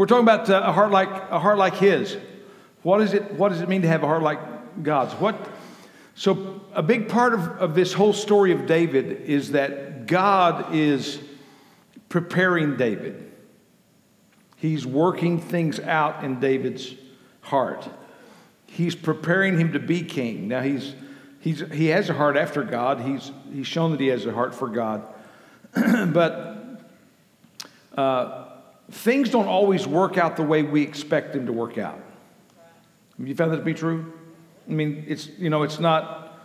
We're talking about uh, a heart like a heart like His. What is it? What does it mean to have a heart like God's? What? So a big part of, of this whole story of David is that God is preparing David. He's working things out in David's heart. He's preparing him to be king. Now he's he's he has a heart after God. He's he's shown that he has a heart for God. but uh, things don't always work out the way we expect them to work out. Have you found that to be true? I mean, it's you know, it's not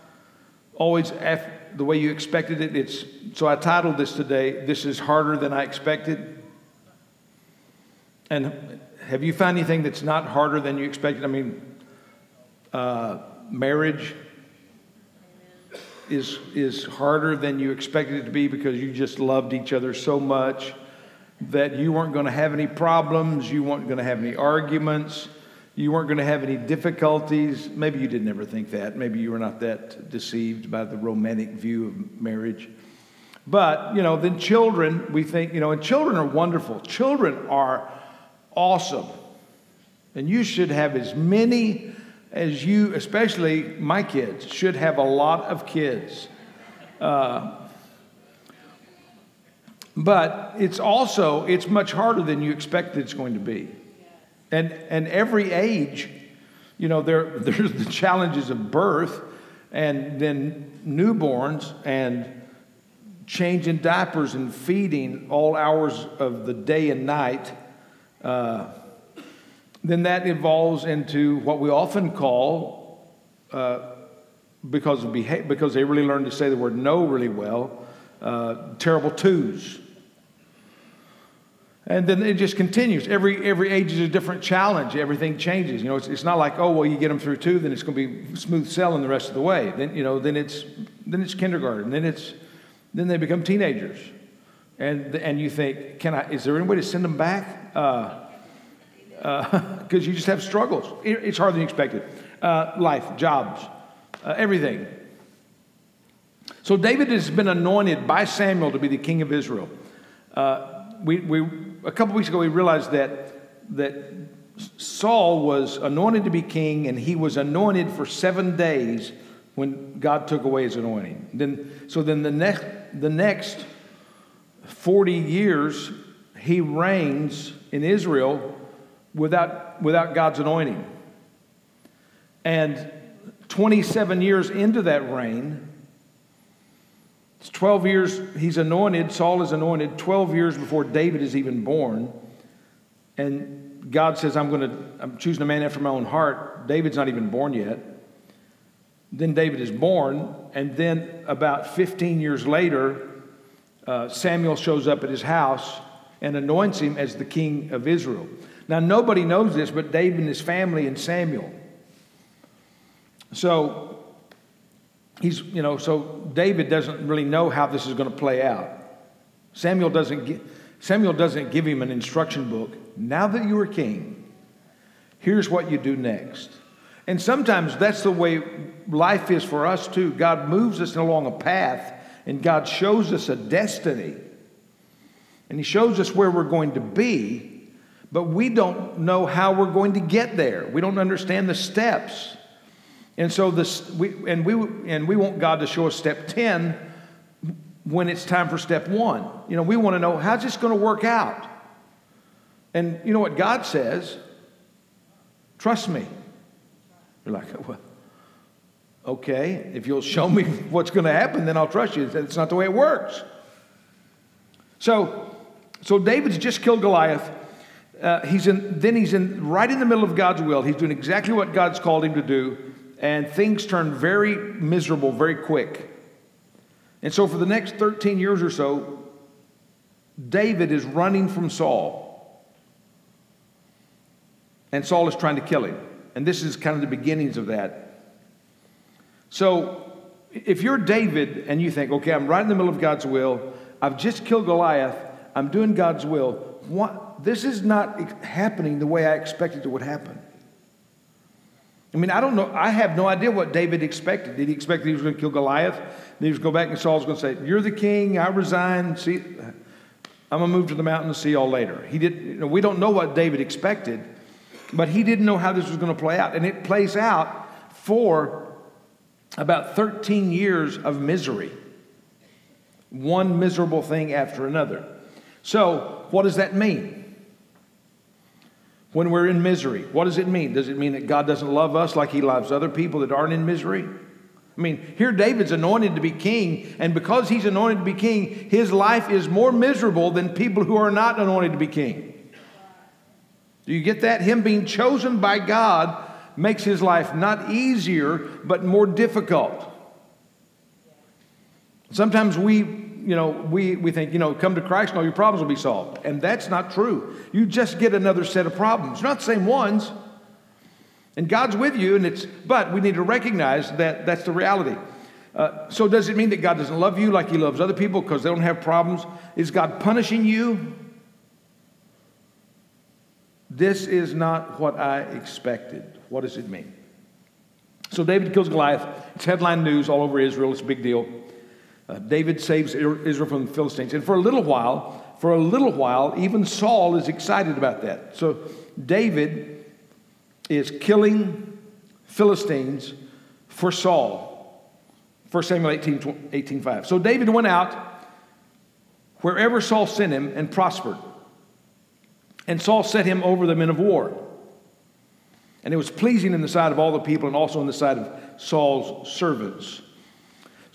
always the way you expected it. It's so I titled this today. This is harder than I expected. And have you found anything that's not harder than you expected? I mean, uh, marriage is is harder than you expected it to be because you just loved each other so much that you weren't going to have any problems, you weren't going to have any arguments, you weren't going to have any difficulties. Maybe you didn't ever think that. Maybe you were not that deceived by the romantic view of marriage. But, you know, then children, we think, you know, and children are wonderful. Children are awesome. And you should have as many as you, especially my kids, should have a lot of kids. Uh, but it's also, it's much harder than you expected it's going to be. And, and every age, you know, there, there's the challenges of birth and then newborns and changing diapers and feeding all hours of the day and night. Uh, then that evolves into what we often call, uh, because, of beha- because they really learn to say the word no really well, uh, terrible twos. And then it just continues. Every, every age is a different challenge. Everything changes. You know, it's, it's not like, oh, well, you get them through two, then it's going to be smooth sailing the rest of the way. Then, you know, then it's, then it's kindergarten. Then it's, then they become teenagers. And, and you think, can I, is there any way to send them back? Because uh, uh, you just have struggles. It, it's harder than expected. Uh, life, jobs, uh, everything. So David has been anointed by Samuel to be the king of Israel. Uh, we, we a couple weeks ago, we realized that, that Saul was anointed to be king, and he was anointed for seven days when God took away his anointing. Then, so then the next, the next 40 years, he reigns in Israel without, without God's anointing. And 27 years into that reign, it's 12 years he's anointed, Saul is anointed, 12 years before David is even born. And God says, I'm going to, I'm choosing a man after my own heart. David's not even born yet. Then David is born, and then about 15 years later, uh, Samuel shows up at his house and anoints him as the king of Israel. Now, nobody knows this but David and his family and Samuel. So, he's, you know, so David doesn't really know how this is going to play out. Samuel doesn't, Samuel doesn't give him an instruction book. Now that you are king, here's what you do next. And sometimes that's the way life is for us too. God moves us along a path and God shows us a destiny. And He shows us where we're going to be, but we don't know how we're going to get there. We don't understand the steps. And so this, we, and we and we want God to show us step ten when it's time for step one. You know, we want to know how's this going to work out. And you know what God says? Trust me. You're like, well, okay. If you'll show me what's going to happen, then I'll trust you. It's not the way it works. So, so David's just killed Goliath. Uh, he's in, then he's in right in the middle of God's will. He's doing exactly what God's called him to do and things turn very miserable very quick. And so, for the next 13 years or so, David is running from Saul. And Saul is trying to kill him. And this is kind of the beginnings of that. So, if you're David and you think, okay, I'm right in the middle of God's will, I've just killed Goliath, I'm doing God's will, what, this is not happening the way I expected it would happen. I mean, I don't know. I have no idea what David expected. Did he expect that he was going to kill Goliath? Then he was going to go back and Saul's going to say, You're the king, I resign. See, I'm going to move to the mountain and see y'all later. He did, you know, we don't know what David expected, but he didn't know how this was going to play out. And it plays out for about 13 years of misery, one miserable thing after another. So, what does that mean? When we're in misery, what does it mean? Does it mean that God doesn't love us like he loves other people that aren't in misery? I mean, here David's anointed to be king, and because he's anointed to be king, his life is more miserable than people who are not anointed to be king. Do you get that? Him being chosen by God makes his life not easier, but more difficult. Sometimes we, you know, we, we think, you know, come to Christ and all your problems will be solved. And that's not true. You just get another set of problems. Not the same ones. And God's with you, and it's, but we need to recognize that that's the reality. Uh, so, does it mean that God doesn't love you like He loves other people because they don't have problems? Is God punishing you? This is not what I expected. What does it mean? So, David kills Goliath. It's headline news all over Israel. It's a big deal. Uh, David saves Israel from the Philistines. And for a little while, for a little while, even Saul is excited about that. So, David is killing Philistines for Saul. 1 Samuel 18, 18 5. So David went out wherever Saul sent him and prospered. And Saul set him over the men of war. And it was pleasing in the sight of all the people and also in the sight of Saul's servants.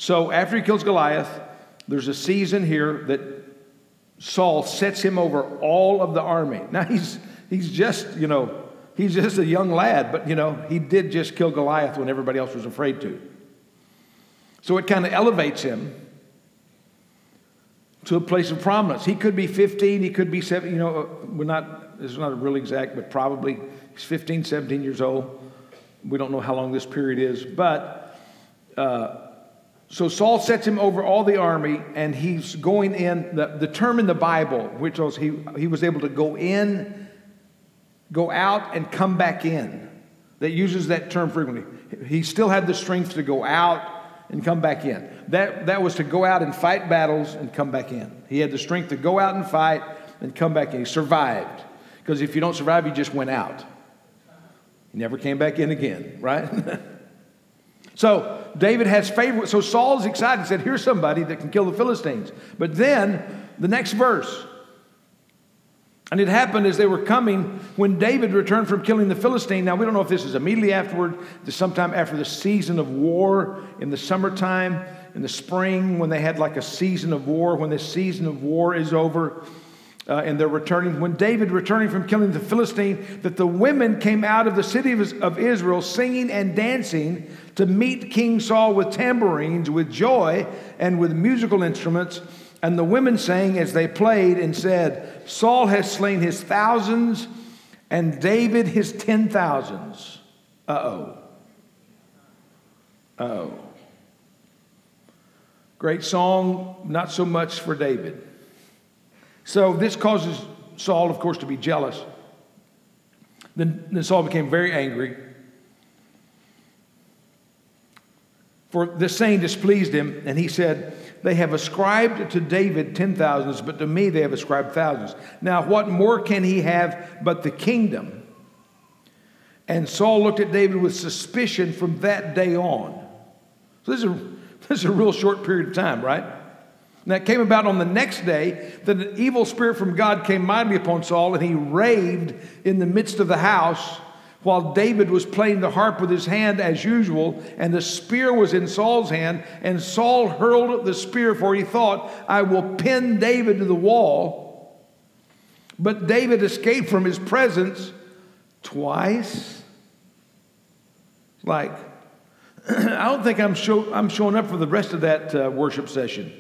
So after he kills Goliath, there's a season here that Saul sets him over all of the army. Now he's, he's just, you know, He's just a young lad, but you know, he did just kill Goliath when everybody else was afraid to. So it kind of elevates him to a place of prominence. He could be 15, he could be 7, you know, uh, we're not, this is not a real exact, but probably he's 15, 17 years old. We don't know how long this period is, but uh, so Saul sets him over all the army, and he's going in. The, the term in the Bible, which was he, he was able to go in go out and come back in. That uses that term frequently. He still had the strength to go out and come back in. That, that was to go out and fight battles and come back in. He had the strength to go out and fight and come back in. He survived. Because if you don't survive, you just went out. He never came back in again, right? so David has favor. So Saul is excited. He said, Here's somebody that can kill the Philistines. But then the next verse, and it happened as they were coming when David returned from killing the Philistine. Now, we don't know if this is immediately afterward, sometime after the season of war in the summertime, in the spring, when they had like a season of war, when the season of war is over. Uh, and they're returning. When David returning from killing the Philistine, that the women came out of the city of, Israel singing and dancing to meet King Saul with tambourines, with joy, and with musical instruments. And the women sang as they played and said, Saul has slain his thousands and David his ten thousands. Uh oh. Oh. Great song, not so much for David. So this causes Saul, of course, to be jealous. Then, then Saul became very angry. For this saying displeased him, and he said, they have ascribed to David ten thousands, but to me they have ascribed thousands. Now, what more can he have but the kingdom? And Saul looked at David with suspicion from that day on. So this is a, this is a real short period of time, right? And that came about on the next day that an evil spirit from God came mightily upon Saul, and he raved in the midst of the house while David was playing the harp with his hand as usual, and the spear was in Saul's hand, and Saul hurled the spear, for he thought, I will pin David to the wall. But David escaped from his presence twice. Like, I don't think I'm, show, I'm showing up for the rest of that uh, worship session.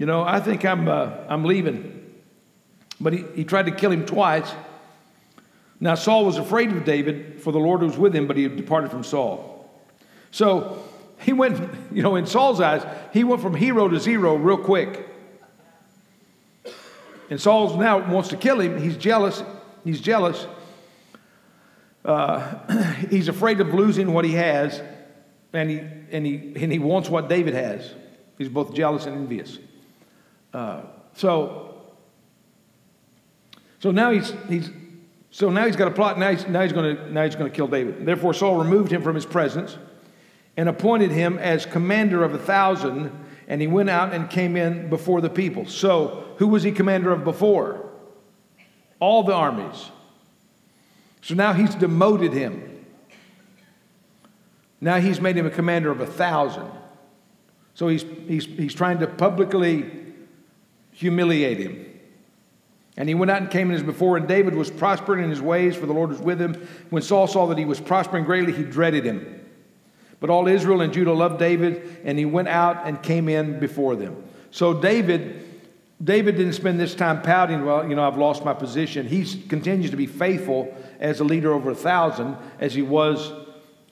You know, I think I'm, uh, I'm leaving. But he, he tried to kill him twice. Now, Saul was afraid of David, for the Lord was with him, but he had departed from Saul. So he went, you know, in Saul's eyes, he went from hero to zero real quick. And Saul now wants to kill him. He's jealous. He's jealous. Uh, he's afraid of losing what he has, and he, and, he, and he wants what David has. He's both jealous and envious. Uh, so So now he's, he's so now he's got a plot. Now he's, now he's going to now he's going to kill David. Therefore Saul removed him from his presence and appointed him as commander of a thousand. And he went out and came in before the people. So who was he commander of before? All the armies. So now he's demoted him. Now he's made him a commander of a thousand. So he's, he's, he's trying to publicly humiliate him. And he went out and came in as before, and David was prospering in his ways, for the Lord was with him. When Saul saw that he was prospering greatly, he dreaded him. But all Israel and Judah loved David, and he went out and came in before them. So David, David didn't spend this time pouting, well, you know, I've lost my position. He continues to be faithful as a leader over a thousand, as he was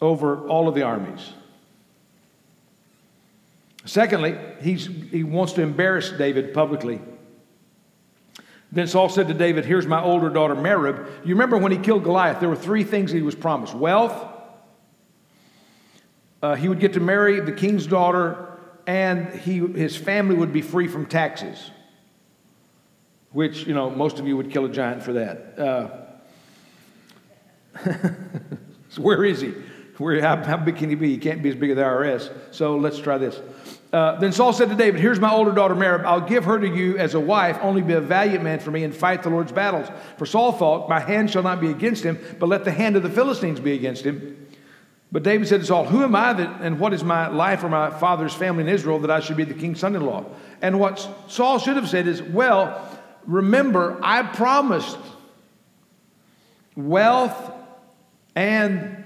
over all of the armies. Secondly, he's, he wants to embarrass David publicly. Then Saul said to David, Here's my older daughter Merab. You remember when he killed Goliath, there were three things he was promised wealth, uh, he would get to marry the king's daughter, and he, his family would be free from taxes, which, you know, most of you would kill a giant for that. Uh, so where is he? Where, how, how big can he be? He can't be as big as the IRS. So let's try this. Uh, then Saul said to David, Here's my older daughter Merab. I'll give her to you as a wife. Only be a valiant man for me and fight the Lord's battles. For Saul thought, My hand shall not be against him, but let the hand of the Philistines be against him. But David said to Saul, Who am I that, and what is my life or my father's family in Israel that I should be the king's son in law? And what Saul should have said is, Well, remember, I promised wealth and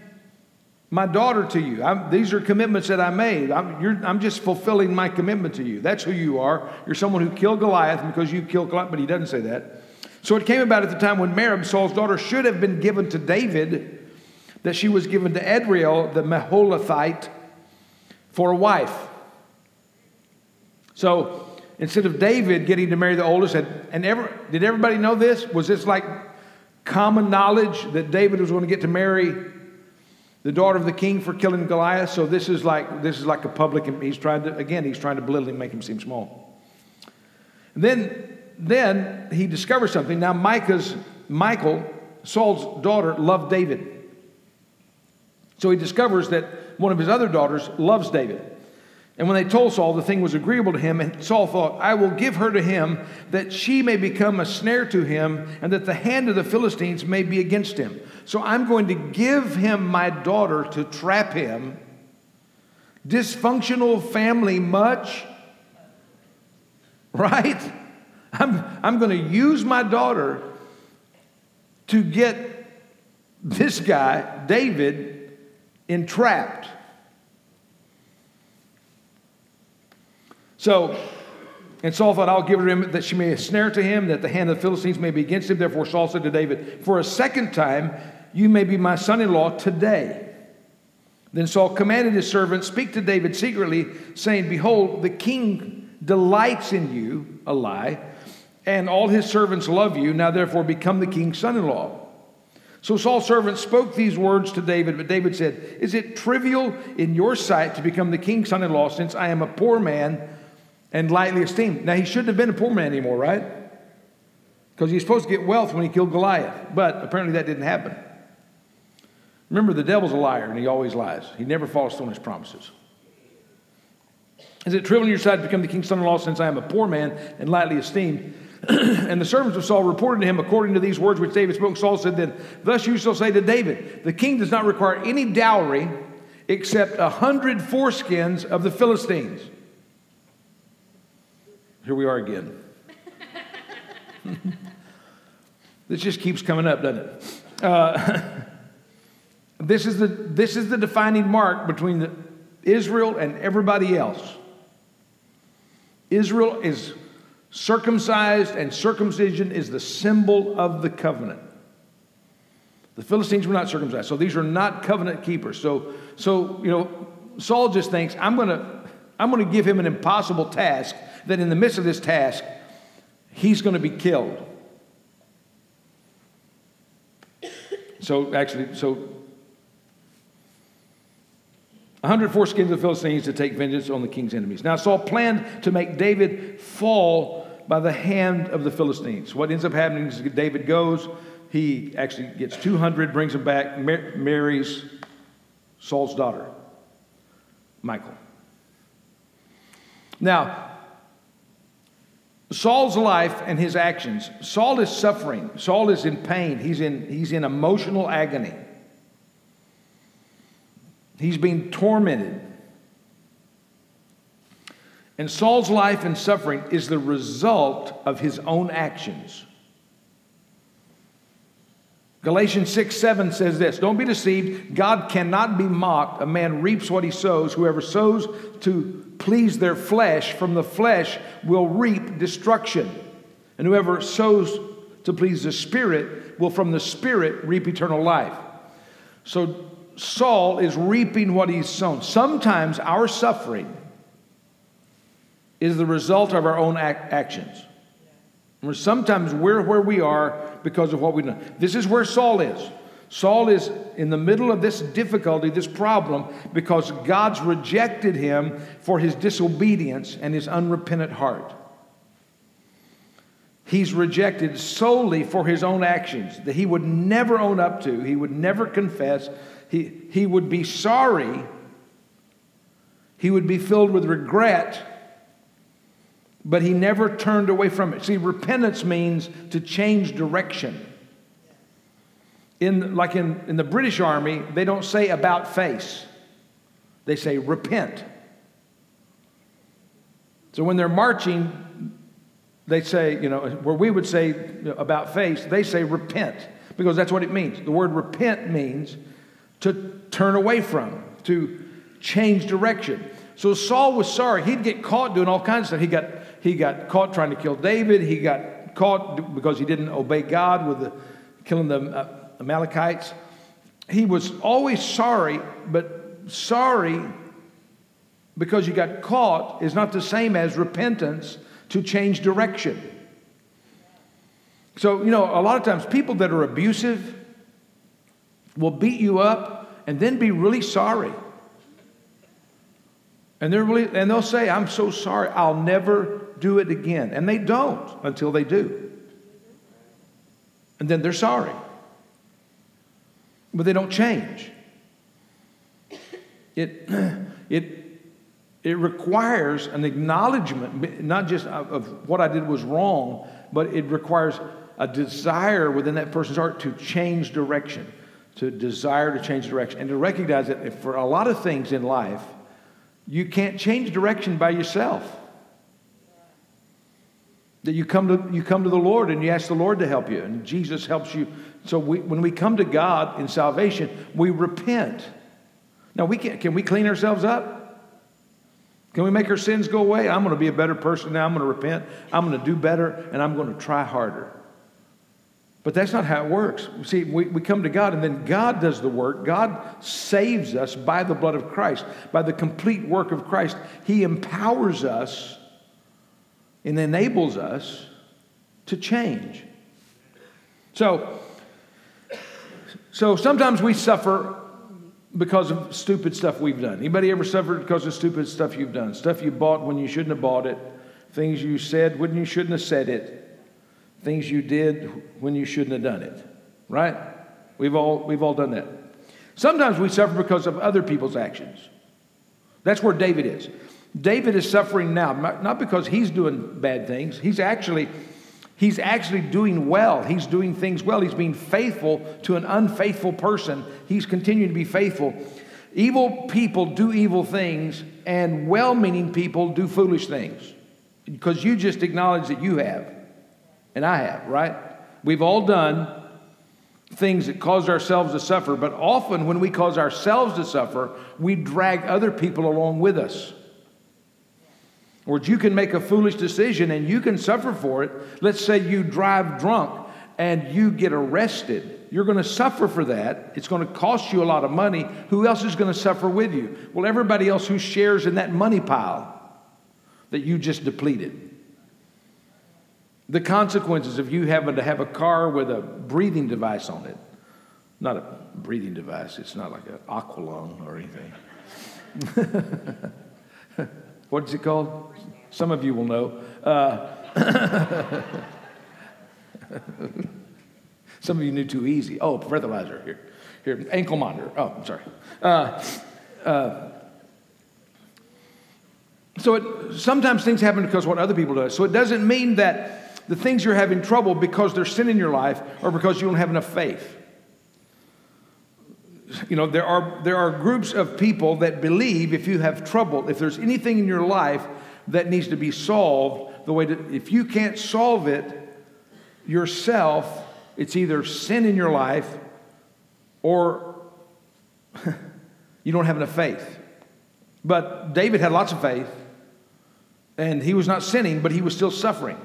my daughter to you. I'm, these are commitments that I made. I'm, I'm, just fulfilling my commitment to you. That's who you are. You're someone who killed Goliath because you killed Goliath, but he doesn't say that. So it came about at the time when Merab, Saul's daughter, should have been given to David, that she was given to Adriel, the Meholathite, for a wife. So instead of David getting to marry the oldest, and, and ever, did everybody know this? Was this like common knowledge that David was going to get to marry the daughter of the king for killing Goliath. So this is like this is like a public. He's trying to again. He's trying to belittle him, make him seem small. And then then he discovers something. Now Micah's Michal, Saul's daughter, loved David. So he discovers that one of his other daughters loves David. And when they told Saul the thing was agreeable to him, and Saul thought, I will give her to him that she may become a snare to him, and that the hand of the Philistines may be against him. So I'm going to give him my daughter to trap him. Dysfunctional family, much? Right? I'm, I'm going to use my daughter to get this guy, David, entrapped. So, and Saul thought, I'll give her him that she may snare to him, that the hand of the Philistines may be against him. Therefore, Saul said to David, For a second time, you may be my son in law today. Then Saul commanded his servant, Speak to David secretly, saying, Behold, the king delights in you, a lie, and all his servants love you. Now, therefore, become the king's son in law. So Saul's servant spoke these words to David, but David said, Is it trivial in your sight to become the king's son in law, since I am a poor man? And lightly esteemed. Now, he shouldn't have been a poor man anymore, right? Because he's supposed to get wealth when he killed Goliath, but apparently that didn't happen. Remember, the devil's a liar and he always lies. He never through on his promises. Is it trivial on your side to become the king's son in law since I am a poor man and lightly esteemed? and the servants of Saul reported to him according to these words which David spoke. Saul said then, Thus you shall say to David, The king does not require any dowry except a hundred foreskins of the Philistines. Here we are again. this just keeps coming up, doesn't it? Uh, this, is the, this is the defining mark between the, Israel and everybody else. Israel is circumcised, and circumcision is the symbol of the covenant. The Philistines were not circumcised, so these are not covenant keepers. So, so you know, Saul just thinks, I'm to I'm to give him an impossible task that in the midst of this task, he's going to be killed. So, actually, so 104 skins of the Philistines to take vengeance on the king's enemies. Now, Saul planned to make David fall by the hand of the Philistines. What ends up happening is David goes, he actually gets 200, brings them back, mar- marries Saul's daughter, Michael. Now, Saul's life and his actions. Saul is suffering. Saul is in pain. He's in, he's in emotional agony. He's being tormented. And Saul's life and suffering is the result of his own actions. Galatians 6 7 says this Don't be deceived. God cannot be mocked. A man reaps what he sows. Whoever sows to please their flesh from the flesh will reap destruction. And whoever sows to please the Spirit will from the Spirit reap eternal life. So Saul is reaping what he's sown. Sometimes our suffering is the result of our own actions. Sometimes we're where we are because of what we've done. This is where Saul is. Saul is in the middle of this difficulty, this problem, because God's rejected him for his disobedience and his unrepentant heart. He's rejected solely for his own actions that he would never own up to, he would never confess, he, he would be sorry, he would be filled with regret but he never turned away from it. See, repentance means to change direction. In, like in, in the British Army, they don't say about face, they say repent. So when they're marching, they say, you know, where we would say about face, they say repent, because that's what it means. The word repent means to turn away from, to change direction. So Saul was sorry. He'd get caught doing all kinds of stuff. He got he got caught trying to kill David. He got caught because he didn't obey God with the, killing the uh, Amalekites. He was always sorry, but sorry because you got caught is not the same as repentance to change direction. So, you know, a lot of times people that are abusive will beat you up and then be really sorry. And they're really and they'll say, "I'm so sorry. I'll never do it again. And they don't until they do. And then they're sorry. But they don't change. It, it, it requires an acknowledgement, not just of, what I did was wrong, but it requires a desire within that person's heart to change direction, to desire to change direction, and to recognize that for a lot of things in life, you can't change direction by yourself. That you come to you come to the Lord and you ask the Lord to help you, and Jesus helps you. So we, when we come to God in salvation, we repent. Now we can can we clean ourselves up? Can we make our sins go away? I'm going to be a better person now. I'm going to repent. I'm going to do better, and I'm going to try harder. But that's not how it works. See, we, we come to God, and then God does the work. God saves us by the blood of Christ, by the complete work of Christ. He empowers us and enables us to change. So, so sometimes we suffer because of stupid stuff we've done. Anybody ever suffered because of stupid stuff you've done? Stuff you bought when you shouldn't have bought it, things you said when you shouldn't have said it, things you did when you shouldn't have done it. Right? We've all we've all done that. Sometimes we suffer because of other people's actions. That's where David is. David is suffering now, not because he's doing bad things. He's actually, he's actually doing well. He's doing things well. He's being faithful to an unfaithful person. He's continuing to be faithful. Evil people do evil things, and well meaning people do foolish things. Because you just acknowledge that you have, and I have, right? We've all done things that cause ourselves to suffer, but often when we cause ourselves to suffer, we drag other people along with us. Or you can make a foolish decision and you can suffer for it. Let's say you drive drunk and you get arrested. You're going to suffer for that. It's going to cost you a lot of money. Who else is going to suffer with you? Well, everybody else who shares in that money pile that you just depleted. The consequences of you having to have a car with a breathing device on it. Not a breathing device, it's not like an aqualung or anything. What is it called? Some of you will know. Uh, Some of you knew too easy. Oh, breathalyzer here. Here, ankle monitor. Oh, I'm sorry. Uh, uh, so it, sometimes things happen because what other people do. So it doesn't mean that the things you're having trouble because there's sin in your life or because you don't have enough faith. You know, there are, there are groups of people that believe if you have trouble, if there's anything in your life that needs to be solved, the way that if you can't solve it yourself, it's either sin in your life or you don't have enough faith. But David had lots of faith, and he was not sinning, but he was still suffering.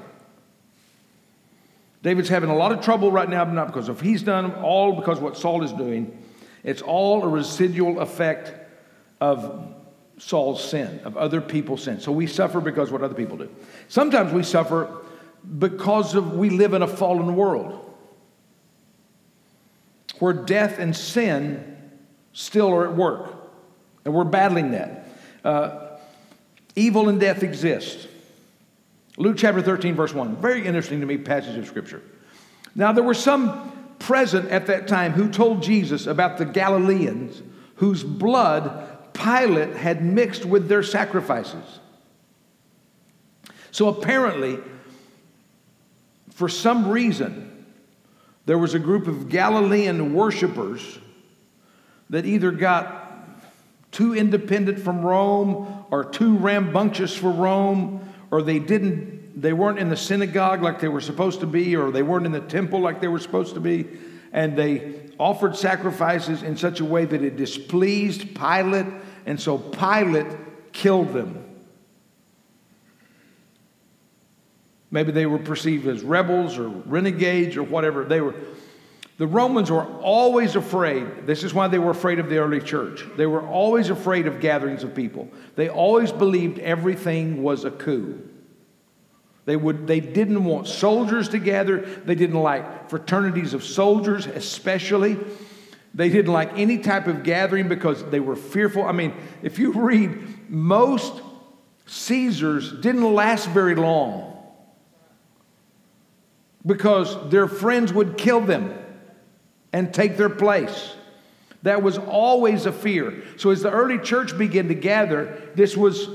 David's having a lot of trouble right now, not because of he's done, all because what Saul is doing. It's all a residual effect of Saul's sin, of other people's sin. So we suffer because what other people do. Sometimes we suffer because of we live in a fallen world where death and sin still are at work, and we're battling that. Uh, evil and death exist. Luke chapter 13, verse 1. Very interesting to me passage of scripture. Now, there were some present at that time who told Jesus about the Galileans whose blood Pilate had mixed with their sacrifices. So apparently, for some reason, there was a group of Galilean worshipers that either got too independent from Rome or too rambunctious for Rome or they didn't they weren't in the synagogue like they were supposed to be or they weren't in the temple like they were supposed to be and they offered sacrifices in such a way that it displeased Pilate and so Pilate killed them. Maybe they were perceived as rebels or renegades or whatever. They were the Romans were always afraid. This is why they were afraid of the early church. They were always afraid of gatherings of people. They always believed everything was a coup. They, would, they didn't want soldiers to gather. They didn't like fraternities of soldiers, especially. They didn't like any type of gathering because they were fearful. I mean, if you read, most Caesars didn't last very long because their friends would kill them and take their place. That was always a fear. So as the early church began to gather, this was,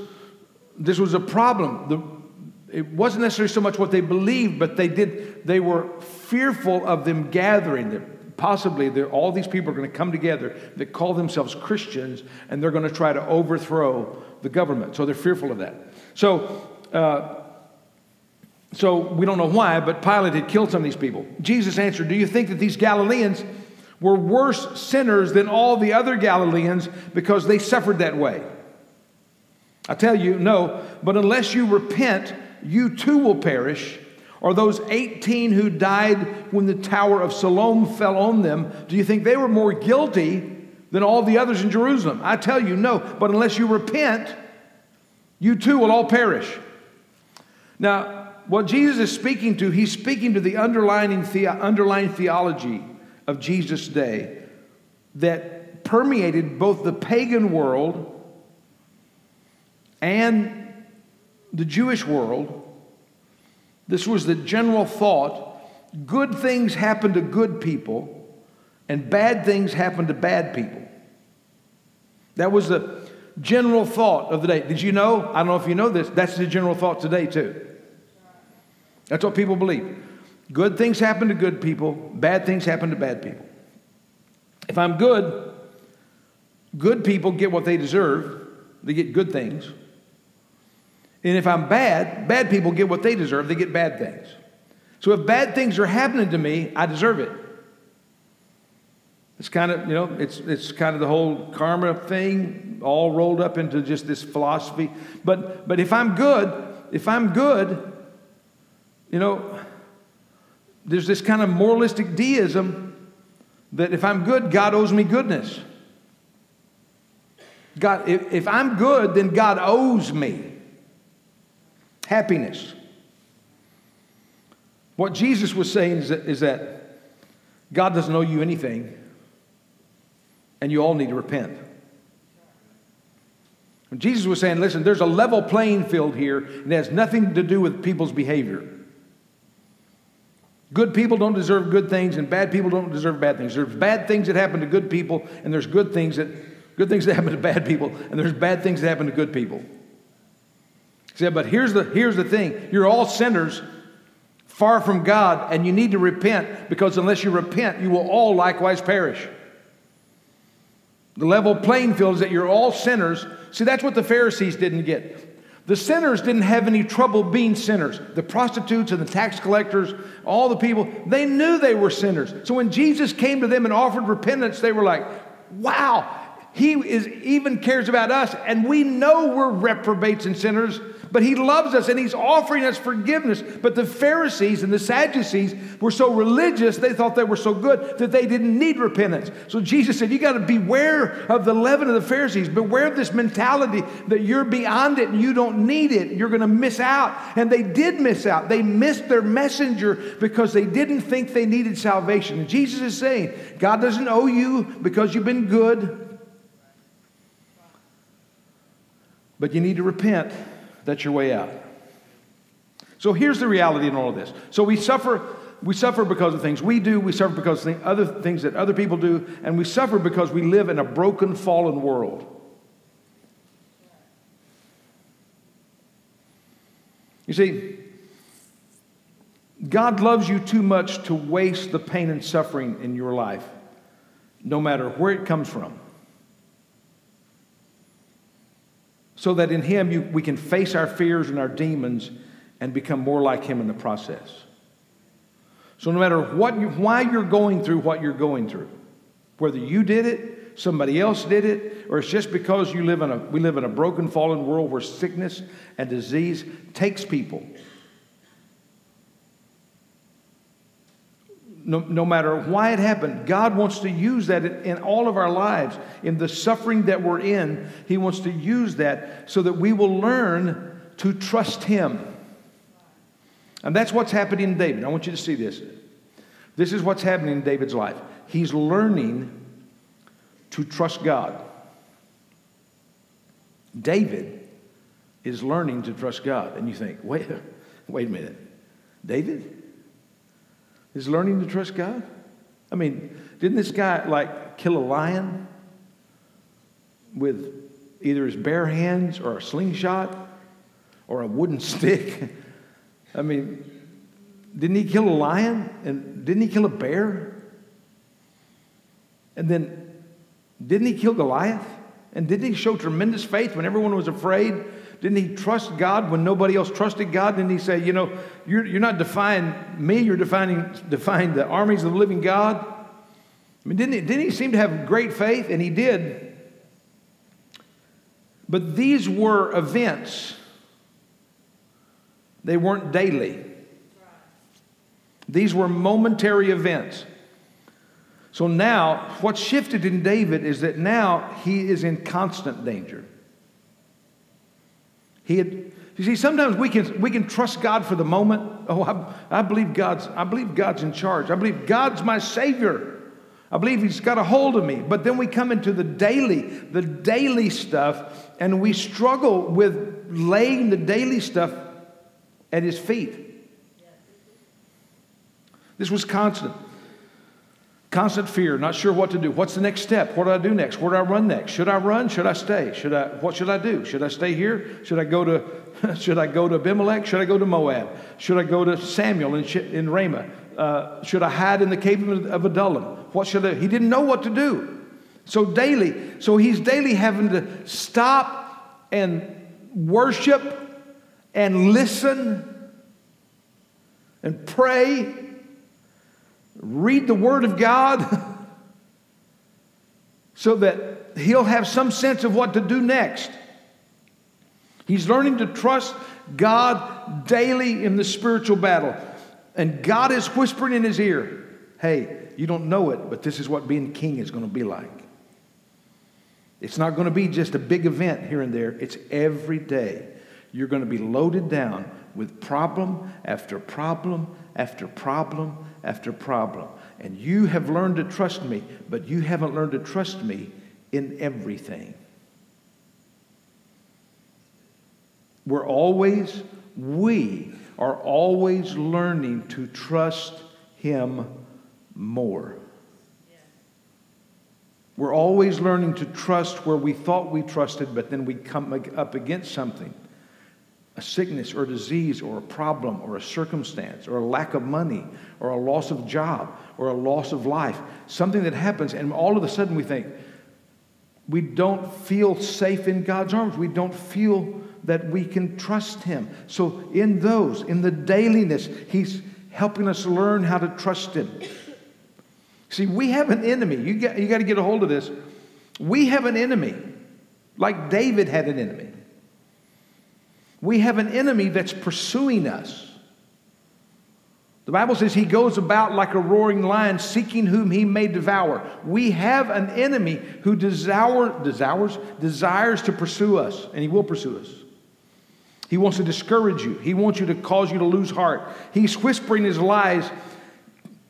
this was a problem. The, it wasn't necessarily so much what they believed, but they did. They were fearful of them gathering possibly all these people are going to come together that call themselves Christians and they're going to try to overthrow the government. So they're fearful of that. So, uh, so we don't know why, but Pilate had killed some of these people. Jesus answered, Do you think that these Galileans were worse sinners than all the other Galileans because they suffered that way? I tell you, no, but unless you repent, you too will perish or those 18 who died when the Tower of Siloam fell on them, do you think they were more guilty than all the others in Jerusalem? I tell you, no. But unless you repent, you too will all perish. Now, what Jesus is speaking to, he's speaking to the underlying, the- underlying theology of Jesus' day that permeated both the pagan world and the Jewish world this was the general thought good things happen to good people, and bad things happen to bad people. That was the general thought of the day. Did you know? I don't know if you know this, that's the general thought today, too. That's what people believe. Good things happen to good people, bad things happen to bad people. If I'm good, good people get what they deserve, they get good things. And if I'm bad, bad people get what they deserve, they get bad things. So if bad things are happening to me, I deserve it. It's kind of, you know, it's, it's kind of the whole karma thing all rolled up into just this philosophy. But, but if I'm good, if I'm good, you know, there's this kind of moralistic deism that if I'm good, God owes me goodness. God, if, if I'm good, then God owes me happiness. What Jesus was saying is that, is that God doesn't owe you anything, and you all need to repent. Jesus was saying, listen, there's a level playing field here, and it has nothing to do with people's behavior. Good people don't deserve good things, and bad people don't deserve bad things. There's bad things that happen to good people, and there's good things that good things that happen to bad people, and there's bad things that happen to good people. He said, but here's the here's the thing: you're all sinners, far from God, and you need to repent because unless you repent, you will all likewise perish. The level playing field is that you're all sinners. See, that's what the Pharisees didn't get. The sinners didn't have any trouble being sinners. The prostitutes and the tax collectors, all the people, they knew they were sinners. So when Jesus came to them and offered repentance, they were like, wow, he is, even cares about us. And we know we're reprobates and sinners but he loves us and he's offering us forgiveness. But the Pharisees and the Sadducees were so religious, they thought they were so good that they didn't need repentance. So Jesus said, You got to beware of the leaven of the Pharisees. Beware of this mentality that you're beyond it and you don't need it. You're going to miss out. And they did miss out. They missed their messenger because they didn't think they needed salvation. Jesus is saying, God doesn't owe you because you've been good. But you need to repent that's your way out. So here's the reality in all of this. So we suffer, we suffer because of things we do, we suffer because of other things that other people do, and we suffer because we live in a broken, fallen world. You see, God loves you too much to waste the pain and suffering in your life, no matter where it comes from. So that in Him you, we can face our fears and our demons and become more like Him in the process. So, no matter what you, why you're going through what you're going through, whether you did it, somebody else did it, or it's just because you live in a, we live in a broken, fallen world where sickness and disease takes people no, no matter why it happened, God wants to use that in all of our lives. In the suffering that we're in, He wants to use that so that we will learn to trust Him. And that's what's happening in David. I want you to see this. This is what's happening in David's life. He's learning to trust God. David is learning to trust God. And you think, wait, wait a minute. David? Is learning to trust God. I mean, didn't this guy like kill a lion with either his bare hands or a slingshot or a wooden stick? I mean, didn't he kill a lion and didn't he kill a bear? And then didn't he kill Goliath? And didn't he show tremendous faith when everyone was afraid? Didn't he trust God when nobody else trusted God? Didn't he say, you know, you're, you're not defying me, you're defining, defying the armies of the living God? I mean, didn't he, didn't he seem to have great faith? And he did. But these were events, they weren't daily. These were momentary events. So now, what shifted in David is that now he is in constant danger. He had, you see, sometimes we can, we can trust God for the moment. Oh, I, I, believe God's, I believe God's in charge. I believe God's my Savior. I believe He's got a hold of me. But then we come into the daily, the daily stuff, and we struggle with laying the daily stuff at His feet. This was constant. Constant fear, not sure what to do. What's the next step? What do I do next? Where do I run next? Should I run? Should I stay? Should I what should I do? Should I stay here? Should I go to should I go to Abimelech? Should I go to Moab? Should I go to Samuel in, in Ramah? Uh, should I hide in the cave of Adullam? What should I? He didn't know what to do. So daily, so he's daily having to stop and worship and listen and pray read the Word of God so that he'll have some sense of what to do next. He's learning to trust God daily in the spiritual battle. And God is whispering in his ear, hey, you don't know it, but this is what being king is going to be like. It's not going to be just a big event here and there, it's every day. You're going to be loaded down with problem after problem after problem after problem. And you have learned to trust me, but you haven't learned to trust me in everything. We're always, we are always learning to trust Him more. We're always learning to trust where we thought we trusted, but then we come up against something a sickness or disease or a problem or a circumstance or a lack of money or a loss of job or a loss of life. Something that happens, and all of a sudden we think, we don't feel safe in God's arms. We don't feel that we can trust Him. So, in those, in the dailiness, He's helping us learn how to trust Him. See, we have an enemy. You got, you got to get a hold of this. We have an enemy, like David had an enemy. We have an enemy that's pursuing us. The Bible says he goes about like a roaring lion, seeking whom he may devour. We have an enemy who desires to pursue us, and he will pursue us. He wants to discourage you. He wants you to cause you to lose heart. He's whispering his lies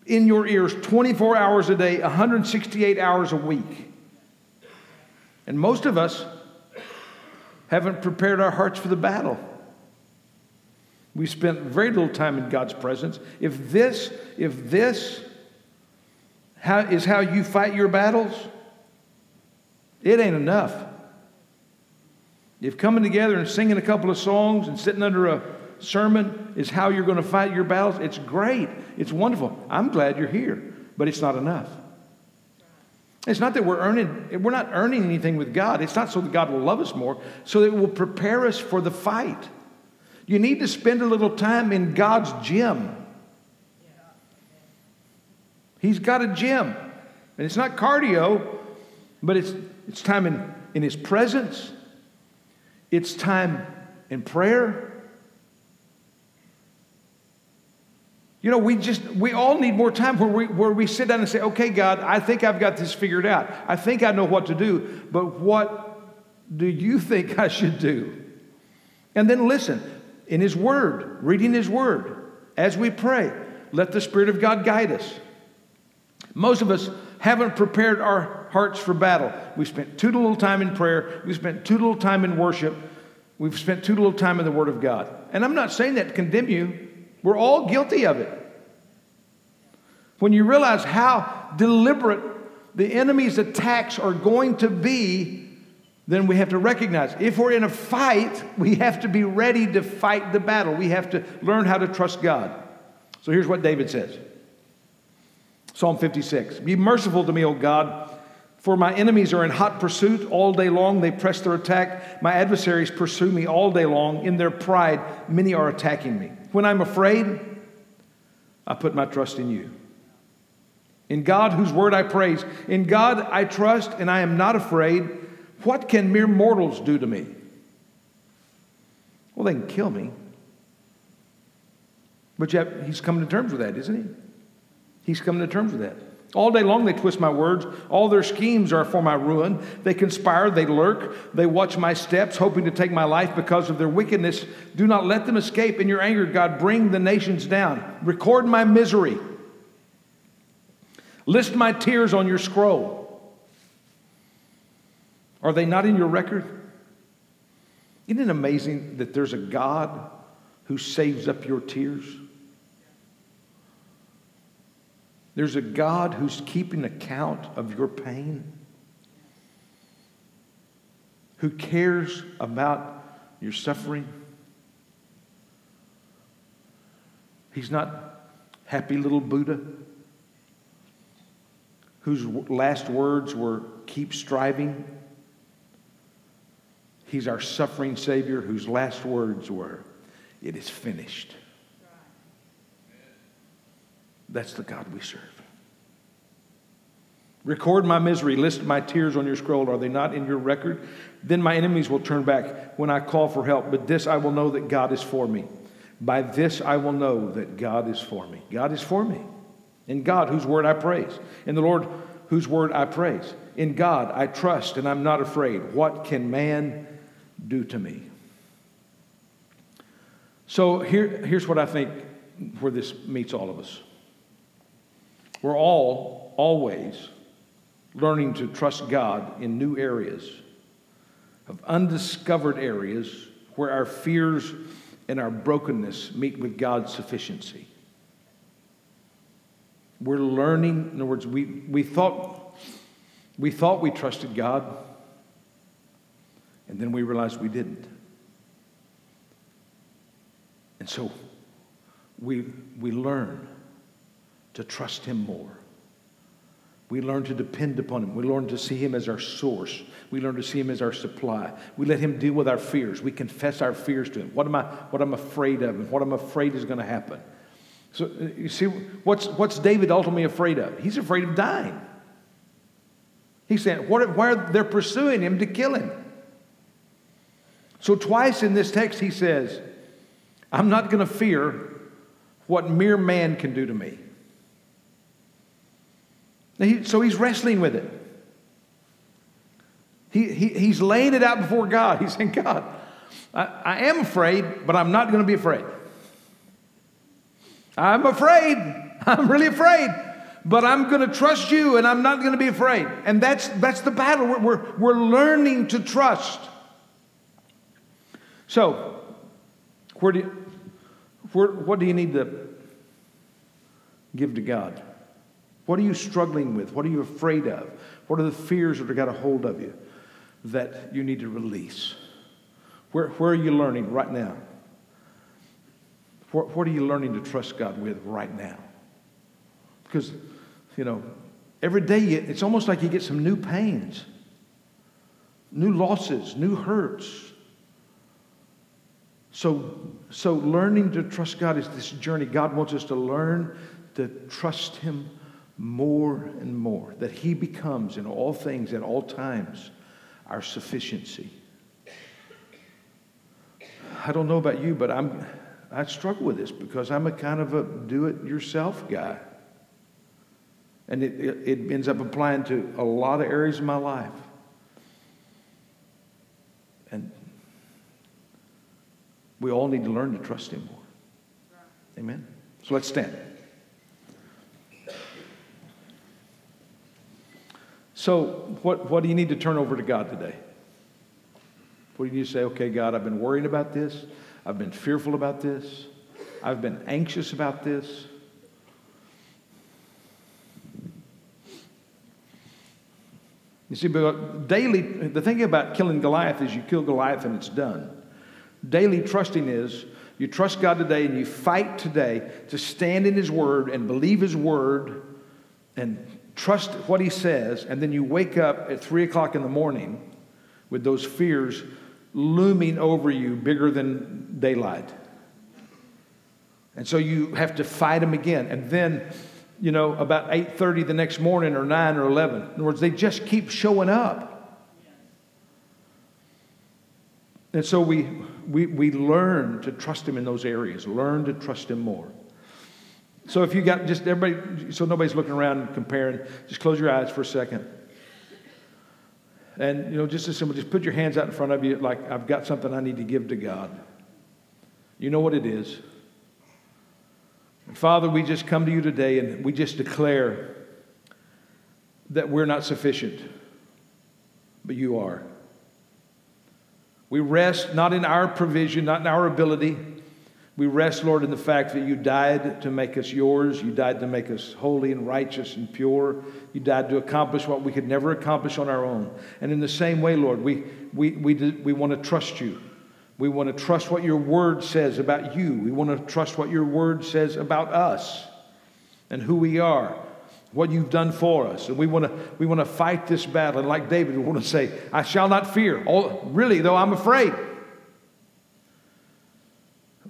in your ears 24 hours a day, 168 hours a week. And most of us haven't prepared our hearts for the battle. We spent very little time in God's presence. If this, if this how, is how you fight your battles, it ain't enough. If coming together and singing a couple of songs and sitting under a sermon is how you're going to fight your battles, it's great. It's wonderful. I'm glad you're here, but it's not enough. It's not that we're earning, we're not earning anything with God. It's not so that God will love us more, so that it will prepare us for the fight. You need to spend a little time in God's gym. He's got a gym. And it's not cardio, but it's, it's time in, in His presence, it's time in prayer, You know, we just, we all need more time where we, where we sit down and say, okay, God, I think I've got this figured out. I think I know what to do, but what do you think I should do? And then listen in His Word, reading His Word, as we pray, let the Spirit of God guide us. Most of us haven't prepared our hearts for battle. We've spent too little time in prayer, we've spent too little time in worship, we've spent too little time in the Word of God. And I'm not saying that to condemn you. We're all guilty of it. When you realize how deliberate the enemy's attacks are going to be, then we have to recognize if we're in a fight, we have to be ready to fight the battle. We have to learn how to trust God. So here's what David says Psalm 56 Be merciful to me, O God, for my enemies are in hot pursuit all day long. They press their attack. My adversaries pursue me all day long. In their pride, many are attacking me. When I'm afraid, I put my trust in you. In God, whose word I praise, in God I trust and I am not afraid. What can mere mortals do to me? Well, they can kill me. But yet, he's coming to terms with that, isn't he? He's coming to terms with that. All day long they twist my words. All their schemes are for my ruin. They conspire, they lurk, they watch my steps, hoping to take my life because of their wickedness. Do not let them escape. In your anger, God, bring the nations down. Record my misery. List my tears on your scroll. Are they not in your record? Isn't it amazing that there's a God who saves up your tears? There's a God who's keeping account of your pain, who cares about your suffering. He's not happy little Buddha whose last words were keep striving. He's our suffering Savior whose last words were, It is finished. That's the God we serve. Record my misery, list my tears on your scroll. Are they not in your record? Then my enemies will turn back when I call for help. But this I will know that God is for me. By this I will know that God is for me. God is for me. In God, whose word I praise. In the Lord, whose word I praise. In God I trust and I'm not afraid. What can man do to me? So here, here's what I think where this meets all of us. We're all always learning to trust God in new areas, of undiscovered areas where our fears and our brokenness meet with God's sufficiency. We're learning, in other words, we, we, thought, we thought we trusted God, and then we realized we didn't. And so we, we learn to trust Him more. We learn to depend upon Him. We learn to see Him as our source. We learn to see Him as our supply. We let Him deal with our fears. We confess our fears to Him. What am I, what I'm afraid of and what I'm afraid is going to happen. So uh, you see, what's, what's David ultimately afraid of? He's afraid of dying. He's saying, what, why are they pursuing him to kill him? So twice in this text he says, I'm not going to fear what mere man can do to me. So he's wrestling with it. He, he, he's laying it out before God. He's saying, God, I, I am afraid, but I'm not going to be afraid. I'm afraid. I'm really afraid. But I'm going to trust you and I'm not going to be afraid. And that's, that's the battle. We're, we're, we're learning to trust. So, where do you, where, what do you need to give to God? What are you struggling with? What are you afraid of? What are the fears that have got a hold of you that you need to release? Where, where are you learning right now? What, what are you learning to trust God with right now? Because, you know, every day it's almost like you get some new pains, new losses, new hurts. So, so learning to trust God is this journey. God wants us to learn to trust Him more and more, that He becomes in all things, at all times, our sufficiency. I don't know about you, but I'm, I struggle with this because I'm a kind of a do it yourself guy. And it, it, it, ends up applying to a lot of areas of my life. And we all need to learn to trust Him more. Amen? So let's stand. So, what, what do you need to turn over to God today? What do you need to say, okay, God, I've been worrying about this. I've been fearful about this. I've been anxious about this. You see, but daily, the thing about killing Goliath is you kill Goliath and it's done. Daily trusting is you trust God today and you fight today to stand in His Word and believe His Word and trust what He says, and then you wake up at three o'clock in the morning with those fears looming over you bigger than daylight. And so you have to fight them again. And then, you know, about 8:30 the next morning or 9 or 11. In other words, they just keep showing up. And so we, we, we learn to trust him in those areas, learn to trust him more. So if you got just everybody, so nobody's looking around and comparing, just close your eyes for a second. And, you know, just as simple, just put your hands out in front of you like I've got something I need to give to God. You know what it is. Father, we just come to you today and we just declare that we're not sufficient, but you are. We rest not in our provision, not in our ability, we rest, Lord, in the fact that you died to make us yours. You died to make us holy and righteous and pure. You died to accomplish what we could never accomplish on our own. And in the same way, Lord, we, we, we, we want to trust you. We want to trust what your word says about you. We want to trust what your word says about us and who we are, what you've done for us. And we want to, we want to fight this battle. And like David, we want to say, I shall not fear. All, really, though, I'm afraid.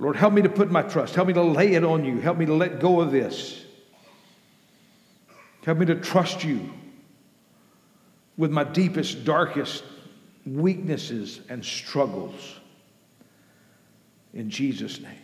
Lord, help me to put my trust. Help me to lay it on you. Help me to let go of this. Help me to trust you with my deepest, darkest weaknesses and struggles. In Jesus' name.